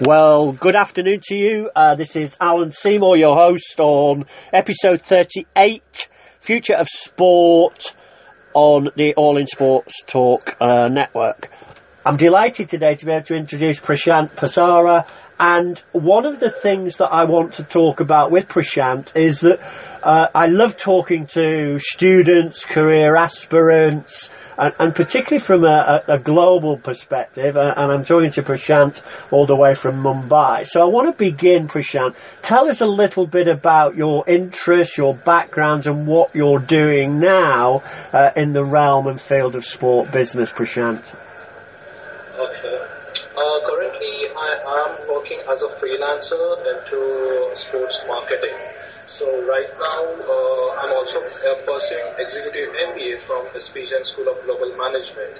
Well, good afternoon to you. Uh, this is Alan Seymour, your host on episode 38, Future of Sport on the All in Sports Talk uh, network. I'm delighted today to be able to introduce Prashant Pathare. And one of the things that I want to talk about with Prashant is that uh, I love talking to students, career aspirants, and, and particularly from a, a, global perspective, uh, and I'm talking to Prashant all the way from Mumbai. So I want to begin, Prashant. Tell us a little bit about your interests, your backgrounds, and what you're doing now uh, in the realm and field of sport business, Prashant. Okay. Uh, currently, as a freelancer into sports marketing. So right now, uh, I'm also uh, pursuing executive MBA from SP Jain School of Global Management.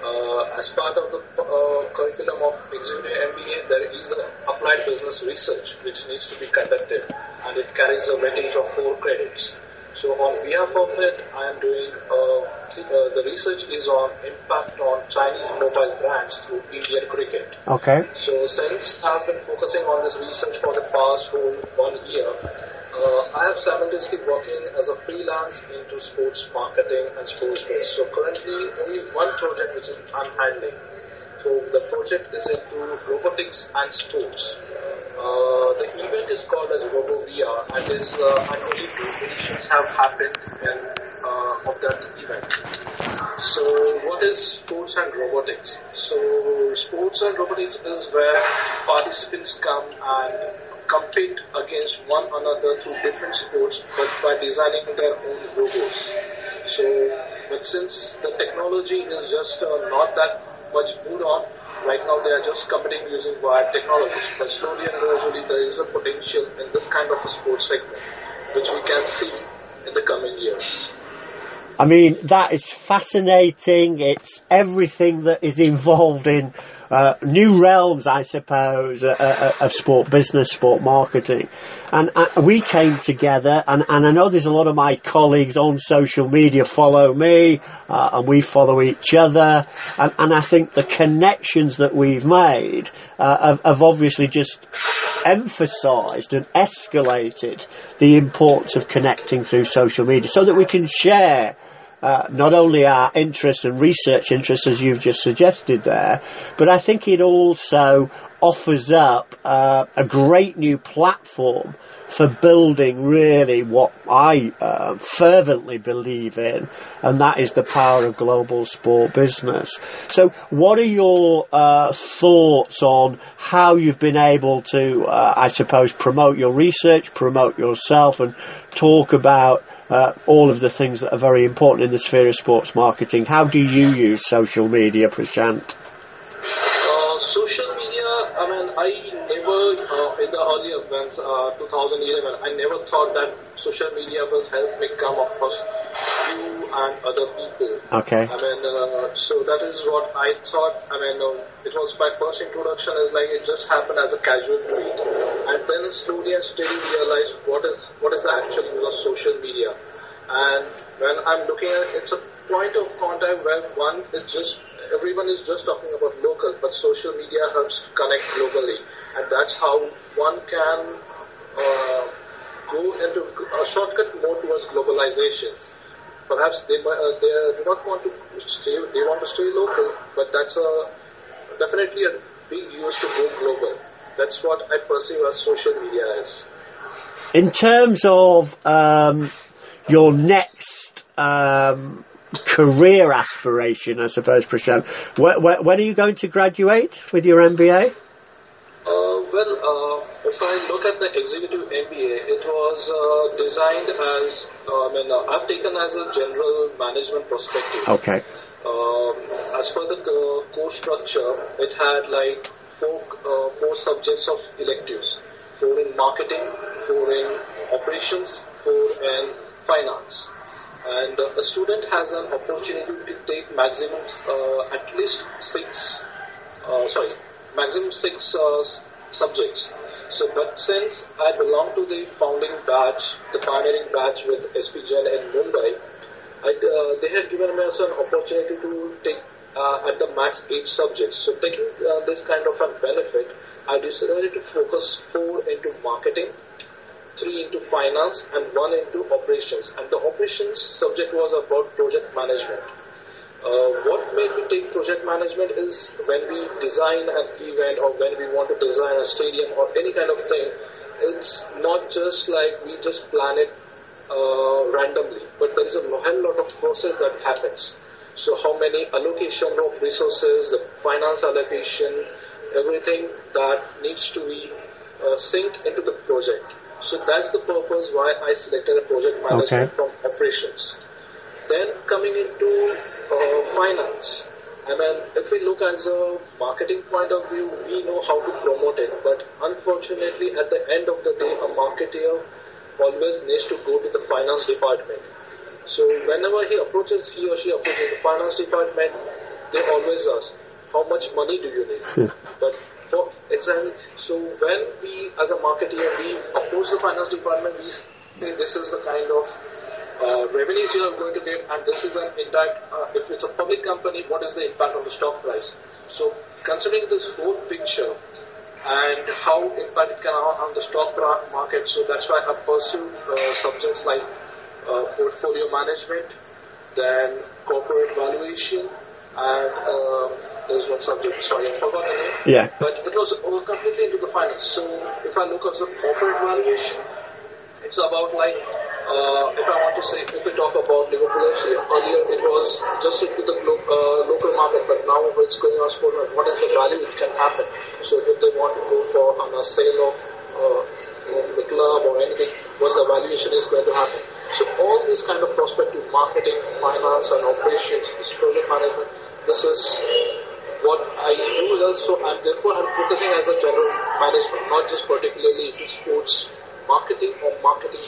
Uh, as part of the uh, curriculum of executive MBA, there is applied business research which needs to be conducted, and it carries a weightage of four credits. So on behalf of it, I am doing uh, uh, the research is on impact on Chinese mobile brands through Indian cricket. Okay. So since I've been focusing on this research for the past whole one year, uh, I have simultaneously working as a freelance into sports marketing and sports biz. So currently only one project which is I'm handling. So the project is into robotics and sports. Uh, the event is called as RoboVR and is uh, and only two editions have happened in, uh, of that event. So what is sports and robotics? So sports and robotics is where participants come and compete against one another through different sports, but by designing their own robots. So, but since the technology is just uh, not that much good on, right now they are just competing using wired technologies. But slowly and gradually there is a potential in this kind of a sports segment, which we can see in the coming years. I mean, that is fascinating. It's everything that is involved in uh, new realms, I suppose, uh, uh, of sport business, sport marketing. And uh, we came together, and, and I know there's a lot of my colleagues on social media follow me, uh, and we follow each other. And, and, I think the connections that we've made uh, have, have obviously just emphasized and escalated the importance of connecting through social media so that we can share uh, not only our interests and research interests, as you've just suggested there, but I think it also offers up uh, a great new platform for building really what I uh, fervently believe in, and that is the power of global sport business. So, what are your uh, thoughts on how you've been able to, uh, I suppose, promote your research, promote yourself, and talk about uh, all of the things that are very important in the sphere of sports marketing. How do you use social media, Prashant? Uh, social media, I mean, I never, uh, in the earlier events, uh, 2011, I never thought that social media will help me come across you and other people. Okay. I mean, uh, so that is what I thought. I mean, uh, it was my first introduction is like it just happened as a casual tweet, and then slowly and steadily realized what is what is the actual use of social media. And when I'm looking at it, it's a point of contact where one is just everyone is just talking about local, but social media helps connect globally, and that's how one can uh, go into a shortcut more towards globalization perhaps they uh, they do not want to stay they want to stay local but that's a definitely a big use to go global. That's what i perceive as social media is. In terms of um, your next um, career aspiration i suppose prashant when are you going to graduate with your mba uh, well, uh, look at the executive MBA, it was uh, designed as, uh, I mean, uh, I've taken as a general management perspective. Okay. Um, as per the course structure, it had like four, uh, four subjects of electives. Four in marketing, four in operations, four in finance. And a student has an opportunity to take maximum at least six, sorry, maximum six uh, subjects. So, but since I belong to the founding batch, the pioneering batch with SP Jain in Mumbai, I, uh, they had given us an opportunity to take uh, at the max eight subjects. So taking uh, this kind of a benefit, I decided to focus four into marketing, three into finance, and one into operations. And the operations subject was about project management. Uh, what made me take project management is when we design an event or when we want to design a stadium or any kind of thing, it's not just like we just plan it uh, randomly, but there is a whole lot of process that happens. So how many allocation of resources, the finance allocation, everything that needs to be uh, synced into the project. So that's the purpose why I selected a project management okay. from operations. Then coming into uh, finance. I mean, if we look at the marketing point of view, we know how to promote it. But unfortunately, at the end of the day, a marketer always needs to go to the finance department. So whenever he approaches, he or she approaches the finance department, they always ask, how much money do you need? but for example, so when we, as a marketer, we approach the finance department, we say this is the kind of uh, revenues you are going to get, and this is an impact. Uh, if it's a public company, what is the impact on the stock price? So, considering this whole picture and how impact it can have on the stock market, so that's why I pursued uh, subjects like uh, portfolio management, then corporate valuation, and uh, there's one subject. Sorry, I forgot the name. Yeah. But it was, it was completely into the finance. So, if I look at the corporate valuation, it's about like uh, if I want to say, if we talk about Liverpool FC, earlier it was just into the uh, local market, but now it's going on sport, what is the value it can happen? So if they want to go for on a sale of, uh, the club or anything, what's the valuation is going to happen? So all these kind of prospective marketing, finance and operations, project management, this is what I do also, and therefore I'm focusing as a general management, not just particularly into sports marketing or marketing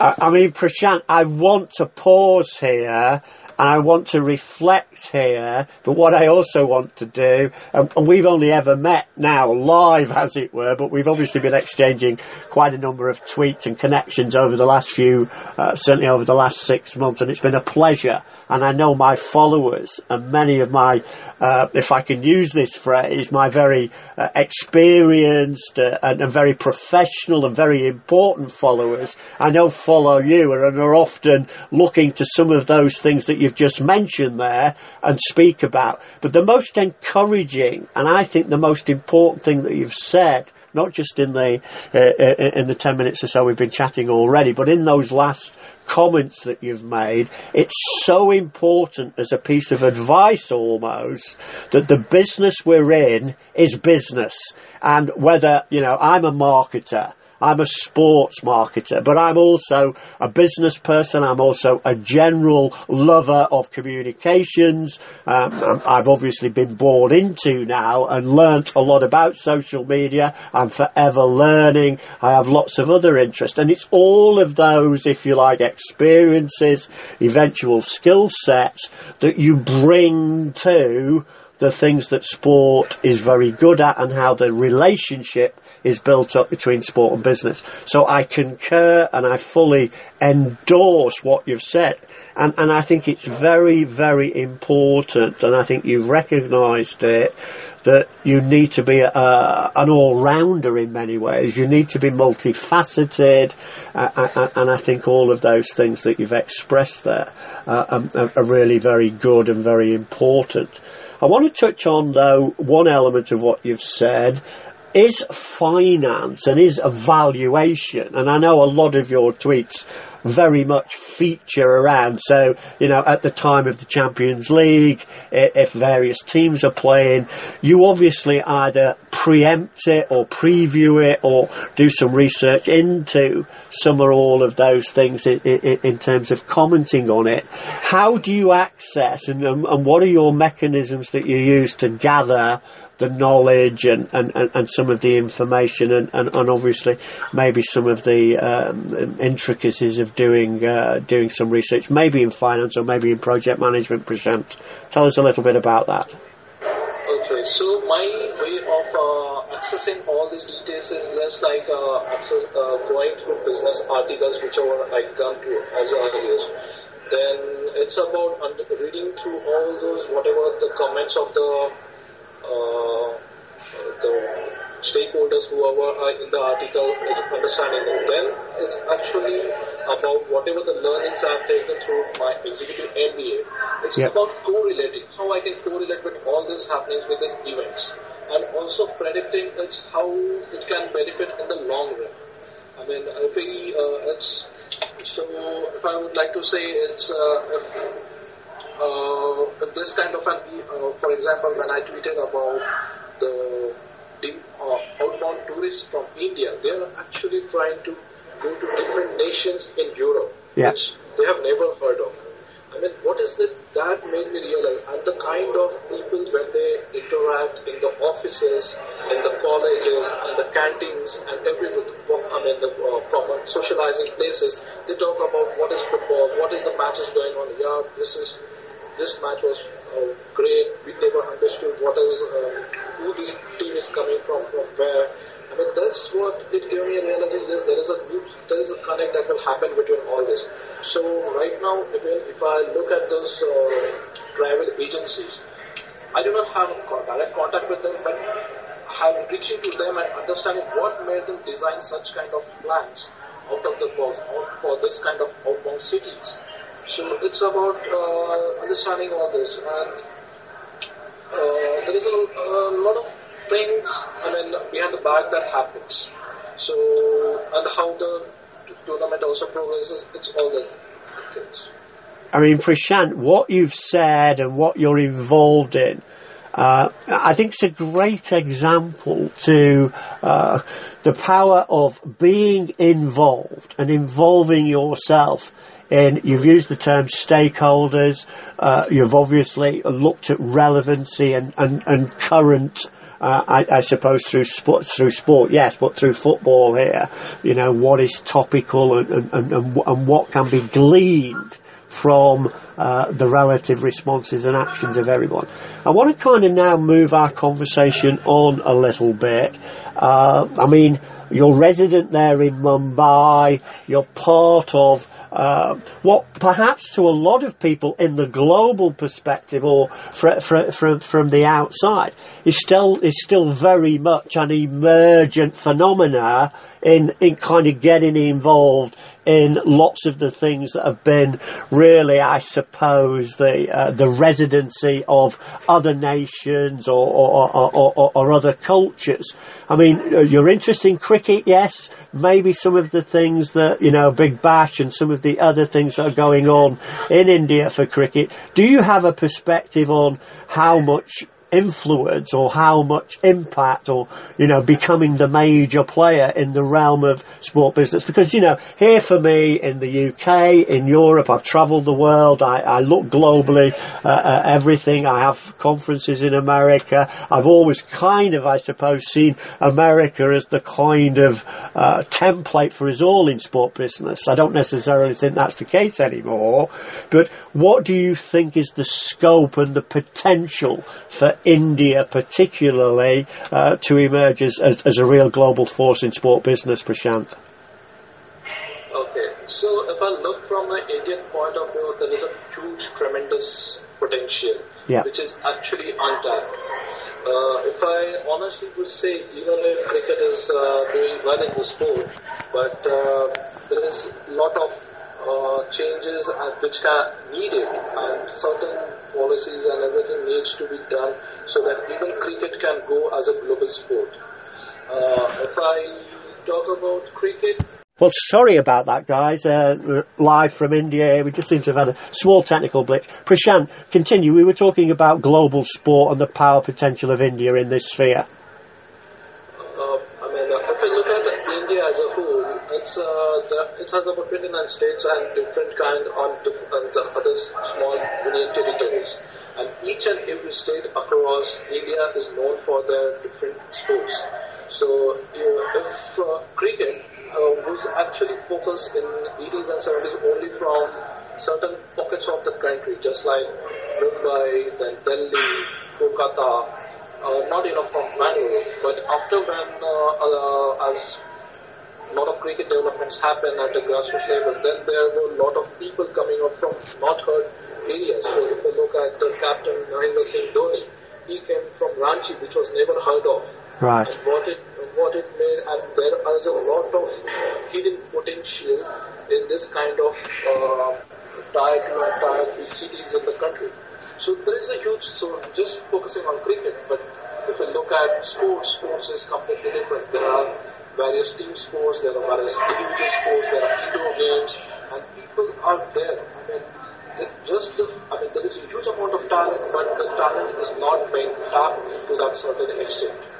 I, I mean, Prashant, I want to pause here I want to reflect here, but what I also want to do, and, and, we've only ever met now live, as it were, but we've obviously been exchanging quite a number of tweets and connections over the last few, uh, certainly over the last six months, and it's been a pleasure. And I know my followers and many of my, uh, if I can use this phrase, my very uh, experienced uh, and, and, very professional and very important followers, I know follow you and are often looking to some of those things that you've just mentioned there and speak about. But the most encouraging, and I think the most important thing that you've said, not just in the uh, uh, in the ten minutes or so we've been chatting already, but in those last comments that you've made, it's so important as a piece of advice almost that the business we're in is business. And whether, you know, I'm a marketer, I'm a sports marketer, but I'm also a business person. I'm also a general lover of communications. Um, I've obviously been born into now and learnt a lot about social media. I'm forever learning. I have lots of other interests and it's all of those, if you like, experiences, eventual skill sets that you bring to the things that sport is very good at and how the relationship is built up between sport and business. So I concur and I fully endorse what you've said. And, and I think it's very, very important, and I think you've recognised it, that you need to be a, an all-rounder in many ways. You need to be multifaceted, uh, and I think all of those things that you've expressed there uh, are, are really very good and very important. I want to touch on, though, one element of what you've said, is finance and is evaluation. And I know a lot of your tweets very much feature around. So, you know, at the time of the Champions League, if various teams are playing, you obviously either preempt it or preview it or do some research into some or all of those things in, in, in terms of commenting on it. How do you access and, and what are your mechanisms that you use to gather the knowledge and, and, and, and some of the information and, and, and, obviously maybe some of the um, intricacies of doing uh, doing some research, maybe in finance or maybe in project management. Prashant. Tell us a little bit about that. Okay, so my way of uh, accessing all these details is just like uh, access, uh, going through business articles, whichever I've gone through as earlier then it's about under, reading through all those whatever the comments of the uh, the stakeholders who are in the article understanding them. Then it's actually about whatever the learnings I've taken through my executive MBA. It's Yep. about correlating, how I can correlate with all these happenings with these events. And also predicting it's how it can benefit in the long run. I mean, if we, uh, it's, so if I would like to say it's, uh, if, uh, this kind of an, uh, for example, when I tweeted about the, the uh, outbound tourists from India, they are actually trying to go to different nations in Europe, Yeah. which they have never heard of. I mean, what is it that made me realize? And the kind of people when they interact in the offices, in the colleges, and the canteens, and everything, I mean, the uh, proper socializing places, they talk about what is football, what is the matches going on. Yeah, this is this match was uh, great. We never understood what is um, who this team is coming from, from where. I mean, that's what it gave me a realization is there is a group, there is a connect that will happen between all this. So right now, even if I look at those uh, travel agencies, I do not have direct contact with them, but have reaching to them and understanding what made them design such kind of plans out of the box for this kind of outbound cities. So it's about uh, understanding all this, and uh, there is a, a lot of things. I mean, behind the back that happens. So and how the tournament also progresses. It's all the things. I mean, Prashant, what you've said and what you're involved in, uh, I think it's a great example to uh, the power of being involved and involving yourself in, you've used the term stakeholders, uh, you've obviously looked at relevancy and, and, and current uh, I, I suppose through sport, through sport, yes, but through football here, you know, what is topical and, and, and, and and what can be gleaned from uh, the relative responses and actions of everyone. I want to kind of now move our conversation on a little bit. Uh, I mean, you're resident there in Mumbai, you're part of uh, what perhaps to a lot of people in the global perspective or fr- fr- from from the outside is still is still very much an emergent phenomena in in kind of getting involved in lots of the things that have been really, I suppose, the uh, the residency of other nations or or, or, or, or other cultures. I mean, uh, you're interested in cricket, yes. Maybe some of the things that you know, Big Bash, and some of the other things that are going on in India for cricket. Do you have a perspective on how much influence or how much impact or you know becoming the major player in the realm of sport business. Because you know here for me in the UK in Europe I've travelled the world. I, I look globally uh, at everything. I have conferences in America. I've always kind of I suppose seen America as the kind of uh, template for us all in sport business. I don't necessarily think that's the case anymore but what do you think is the scope and the potential for India particularly uh, to emerge as, as, as a real global force in sport business, Prashant? Okay, so if I look from the Indian point of view, there is a huge, tremendous potential, Yeah. which is actually untapped. Uh, if I honestly would say, even if cricket is uh, doing well in the sport, but uh, there is a lot of uh, changes which are needed, and certain policies and everything needs to be done so that even cricket can go as a global sport. Uh, if I talk about cricket, Well, sorry about that, guys. Uh, live from India. We just seem to have had a small technical glitch. Prashant, continue. We were talking about global sport and the power potential of India in this sphere. It has about 29 states and different kind on the other small union territories. And each and every state across India is known for their different sports. So, if uh, cricket uh, was actually focused in 80s and 70s only from certain pockets of the country, just like Mumbai, then Delhi, Kolkata, uh, not enough from Bangalore. But after when, uh, uh, as a lot of cricket developments happen at the grassroots level, then there were a lot of people coming up from not heard areas. So if you look at the captain Mahendra Singh Dhoni, he came from Ranchi, which was never heard of. Right. And what it what it made, and there is a lot of hidden potential in this kind of uh, tier two and tier three cities in the country. So there is a huge. So just focusing on cricket, but if you look at sports, sports is completely different. There are various team sports, there are various individual sports, there are indoor games, and people are there. I mean, just I mean, there is a huge amount of talent, but the talent is not being tapped to that certain extent.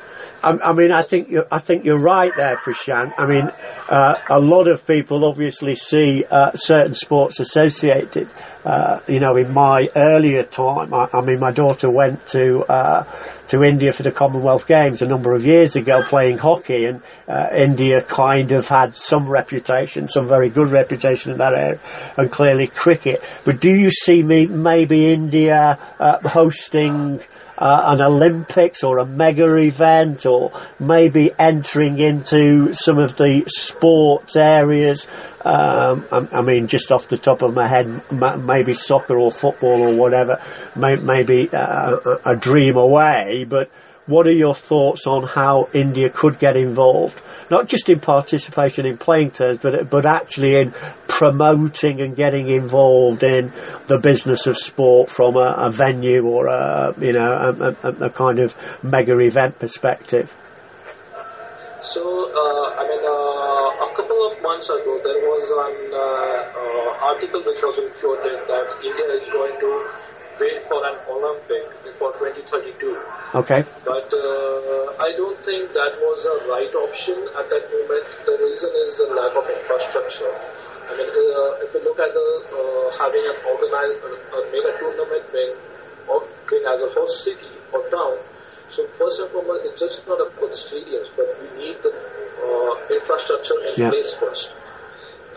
I, I mean, I think you're, I think you're right there, Prashant. I mean, uh, a lot of people obviously see uh, certain sports associated. Uh, you know, in my earlier time, I, I mean, my daughter went to uh, to India for the Commonwealth Games a number of years ago, playing hockey, and uh, India kind of had some reputation, some very good reputation in that area, and clearly cricket. But do you see me maybe India uh, hosting? Uh, an Olympics or a mega event or maybe entering into some of the sports areas. Um, I, I, mean, just off the top of my head, m- maybe soccer or football or whatever, may- maybe uh, a, a dream away, but what are your thoughts on how India could get involved, not just in participation in playing terms, but but actually in promoting and getting involved in the business of sport from a, a venue or a you know a, a, a, kind of mega event perspective? So, uh, I mean, uh, a couple of months ago, there was an uh, uh article which was floated that India is going to bid for an Olympic for 2032. Okay. But uh, I don't think that was a right option at that moment. The reason is the lack of infrastructure. I mean, uh, if you look at the uh, having an organized uh, a mega tournament being, being as a host city or town, so first and foremost, it's just not about the stadiums, but we need the uh, infrastructure in yeah. place first.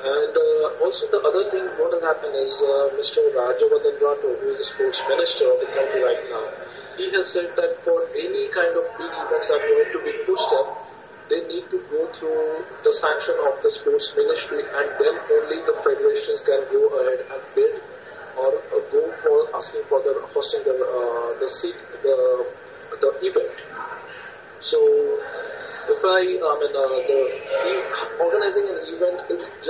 And uh, also the other thing what has happened is uh, Mr. Rajyavardhan Rathore, who is the sports minister of the country right now, he has said that for any kind of big events that are going to be pushed up, they need to go through the sanction of the sports ministry and then only the federations can go ahead and bid or uh, go for asking for the hosting the uh, the seat the the event. So if I, I mean, uh, the, organizing an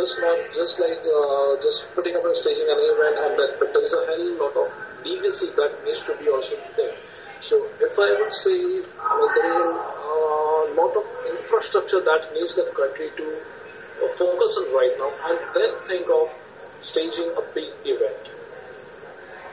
just not just like uh, just putting up a staging an event and then, but there is a hell lot of legacy that needs to be also there. So if I would say, I mean, there is a uh, lot of infrastructure that needs the country to uh, focus on right now and then think of staging a big event.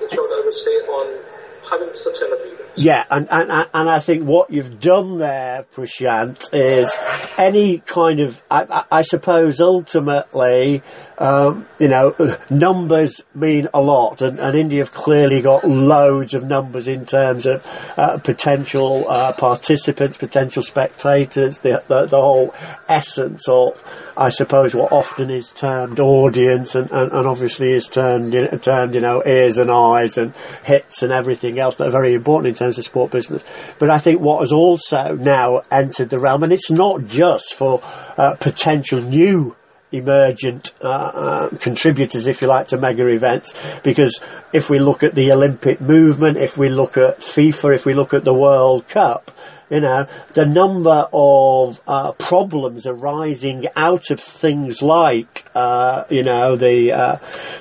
That's what I would say on having such an. Yeah, and, and, and I think what you've done there, Prashant, is any kind of, I, I suppose ultimately, um, you know, numbers mean a lot, and, and India have clearly got loads of numbers in terms of uh, potential uh, participants, potential spectators, the, the, the, whole essence of, I suppose, what often is termed audience, and, and, and obviously is termed, termed, you know, ears and eyes and hits and everything else that are very important in terms of sport business. But I think what has also now entered the realm, and it's not just for uh, potential new emergent uh, uh, contributors, if you like, to mega events. Because if we look at the Olympic movement, if we look at FIFA, if we look at the World Cup, you know, the number of uh, problems arising out of things like, uh, you know, the uh,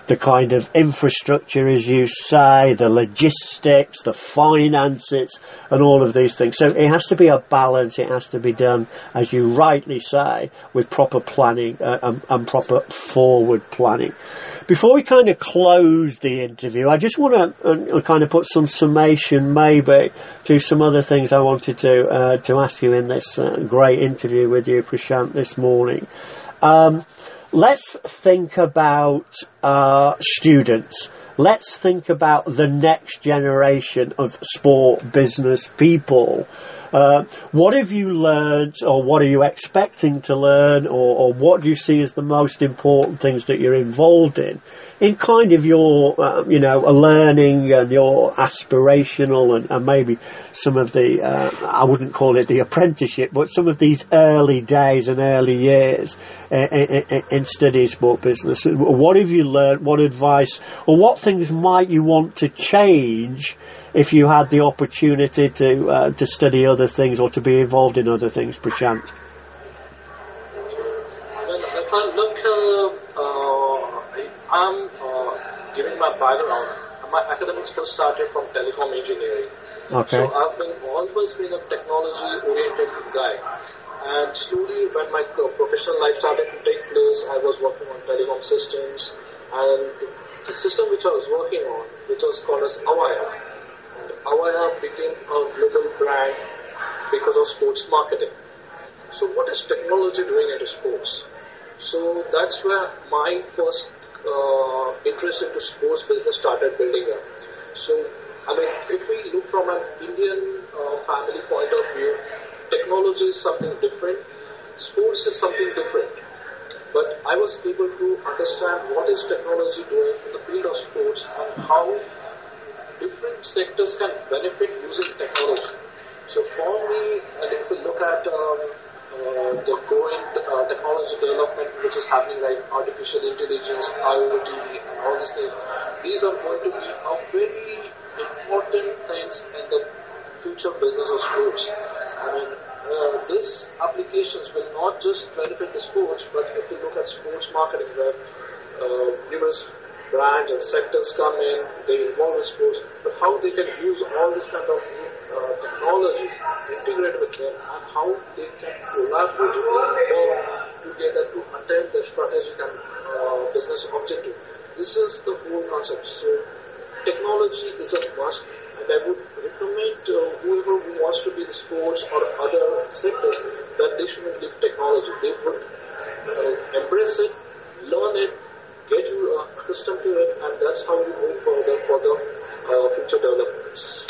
the kind of infrastructure, as you say, the logistics, the finances, and all of these things. So it has to be a balance. It has to be done, as you rightly say, with proper planning uh, and, and proper forward planning. Before we kind of close the interview, I just want to uh, kind of put some summation, maybe, to some other things I wanted to uh, to ask you in this uh, great interview with you, Prashant, this morning. Um, let's think about uh, students. Let's think about the next generation of sport business people. Uh, what have you learned, or what are you expecting to learn, or, or, what do you see as the most important things that you're involved in, in kind of your, uh, you know, learning and your aspirational and, and maybe some of the, uh, I wouldn't call it the apprenticeship, but some of these early days and early years in, in, in studying sport business. What have you learned? What advice, or what things might you want to change? If you had the opportunity to uh, to study other things or to be involved in other things, Prashant? Well, if I look, uh, uh, I'm uh, giving my background. My academic first started from telecom engineering. Okay. So I've been always been a technology-oriented guy. And slowly, when my professional life started to take place, I was working on telecom systems, and the system which I was working on, which was called as Avaya, Avaya became a global brand because of sports marketing. So what is technology doing into sports? So that's where my first uh, interest into sports business started building up. So, I mean, if we look from an Indian uh, family point of view, technology is something different, sports is something different. But I was able to understand what is technology doing in the field of sports and how different sectors can benefit using technology. So for me, if we look at um, uh, the growing uh, technology development which is happening right artificial intelligence, IoT, and all these things, these are going to be a very important things in the future business of sports. I mean, uh, these applications will not just benefit the sports, but if you look at sports marketing, where uh, numerous brands and sectors come in, they involve in sports, but how they can use all this kind of uh, technologies, integrate with them, and how they can collaborate together to attain their strategic and uh, business objective. This is the whole concept. So technology is a must, and I would recommend uh, whoever who wants to be in sports or other sectors that they shouldn't leave technology. They would uh, embrace it, learn it, get you accustomed to it, and that's how you move further for the uh, future developments.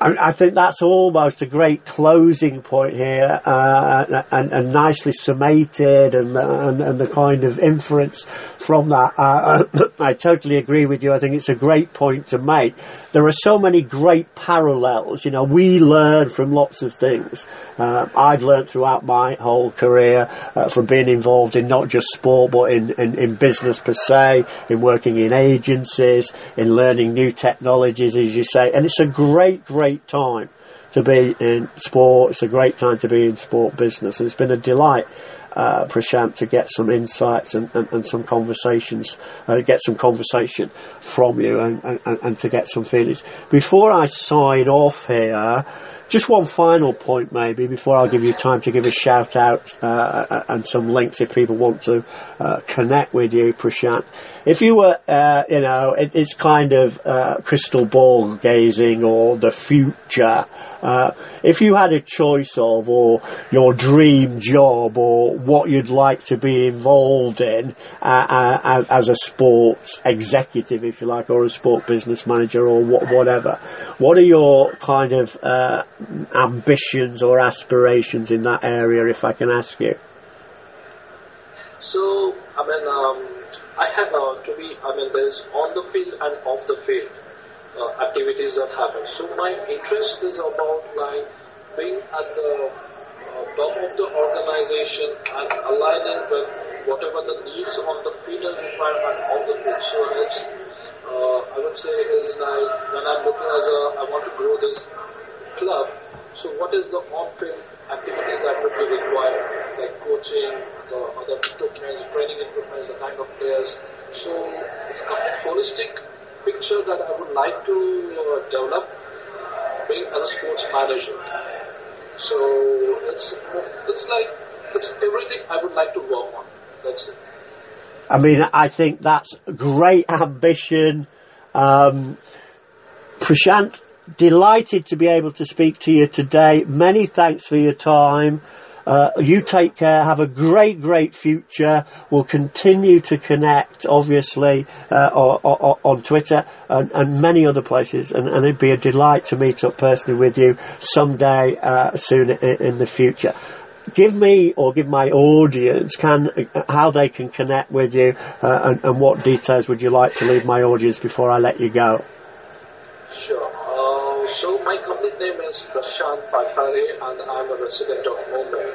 I, think that's almost a great closing point here, uh, and, and, nicely summated, and, and, and, the kind of inference from that. Uh, I totally agree with you. I think it's a great point to make. There are so many great parallels. You know, we learn from lots of things. Uh, I've learned throughout my whole career uh, from being involved in not just sport, but in, in, in business per se, in working in agencies, in learning new technologies, as you say. And it's a great, great great time to be in sport. It's a great time to be in sport business. It's been a delight, uh, Prashant, to get some insights and, and, and some conversations, uh, get some conversation from you and, and, and to get some feelings. Before I sign off here, just one final point, maybe, before I'll give you time to give a shout out uh, and some links if people want to uh, connect with you, Prashant. If you were, uh, you know, it, it's kind of uh, crystal ball gazing or the future. Uh, if you had a choice of, or your dream job, or what you'd like to be involved in uh, uh, as a sports executive, if you like, or a sport business manager, or what, whatever, what are your kind of uh, ambitions or aspirations in that area, if I can ask you? So, I mean, um, I have uh, to be, I mean, there's on the field and off the field uh, activities that happen. So my interest is about like being at the uh, top of the organization and aligning with whatever the needs on the field and of the field. So it's, uh, I would say is like when I'm looking as a, I want to grow this club. So what is the on-field activities that would be required, like coaching, the other equipment, training equipment, the kind of players. So it's a holistic picture that I would like to uh, develop being as a sports manager. So it's it's like it's everything I would like to work on. That's it. I mean, I think that's great ambition. Um, Prashant, delighted to be able to speak to you today. Many thanks for your time. Uh, you take care. Have a great, great future. We'll continue to connect, obviously, uh, or, or, on Twitter and, and, many other places. And, and, it'd be a delight to meet up personally with you someday uh, soon in, in the future give me or give my audience can how they can connect with you uh, and, and, what details would you like to leave my audience before I let you go? Sure. Is Prashant Pathare and I'm a resident of Mumbai.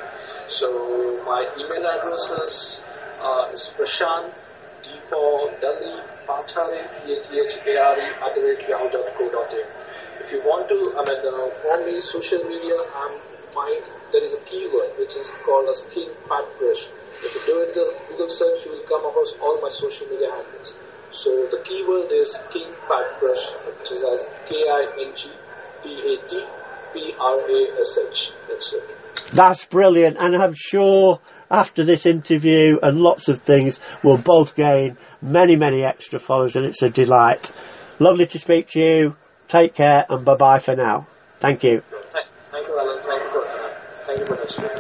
So my email address is, uh, is Prashant Delhi Pathare at the. If you want to, I mean, uh, me, social media, I'm my, there is a keyword which is called as King Pat Prash. If you do it the Google search, you will come across all my social media handles. So the keyword is King Pat Prash, which is as K-I-N-G-P-A-T-P-R-A-S-H. That's it. That's brilliant, and I'm sure after this interview and lots of things, we'll both gain many, many extra followers, and it's a delight. Lovely to speak to you. Take care, and bye bye for now. Thank you. Thank you, Alan. Thank you for, thank you for listening.